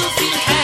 you feel happy.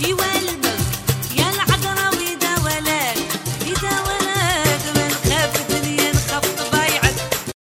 You went.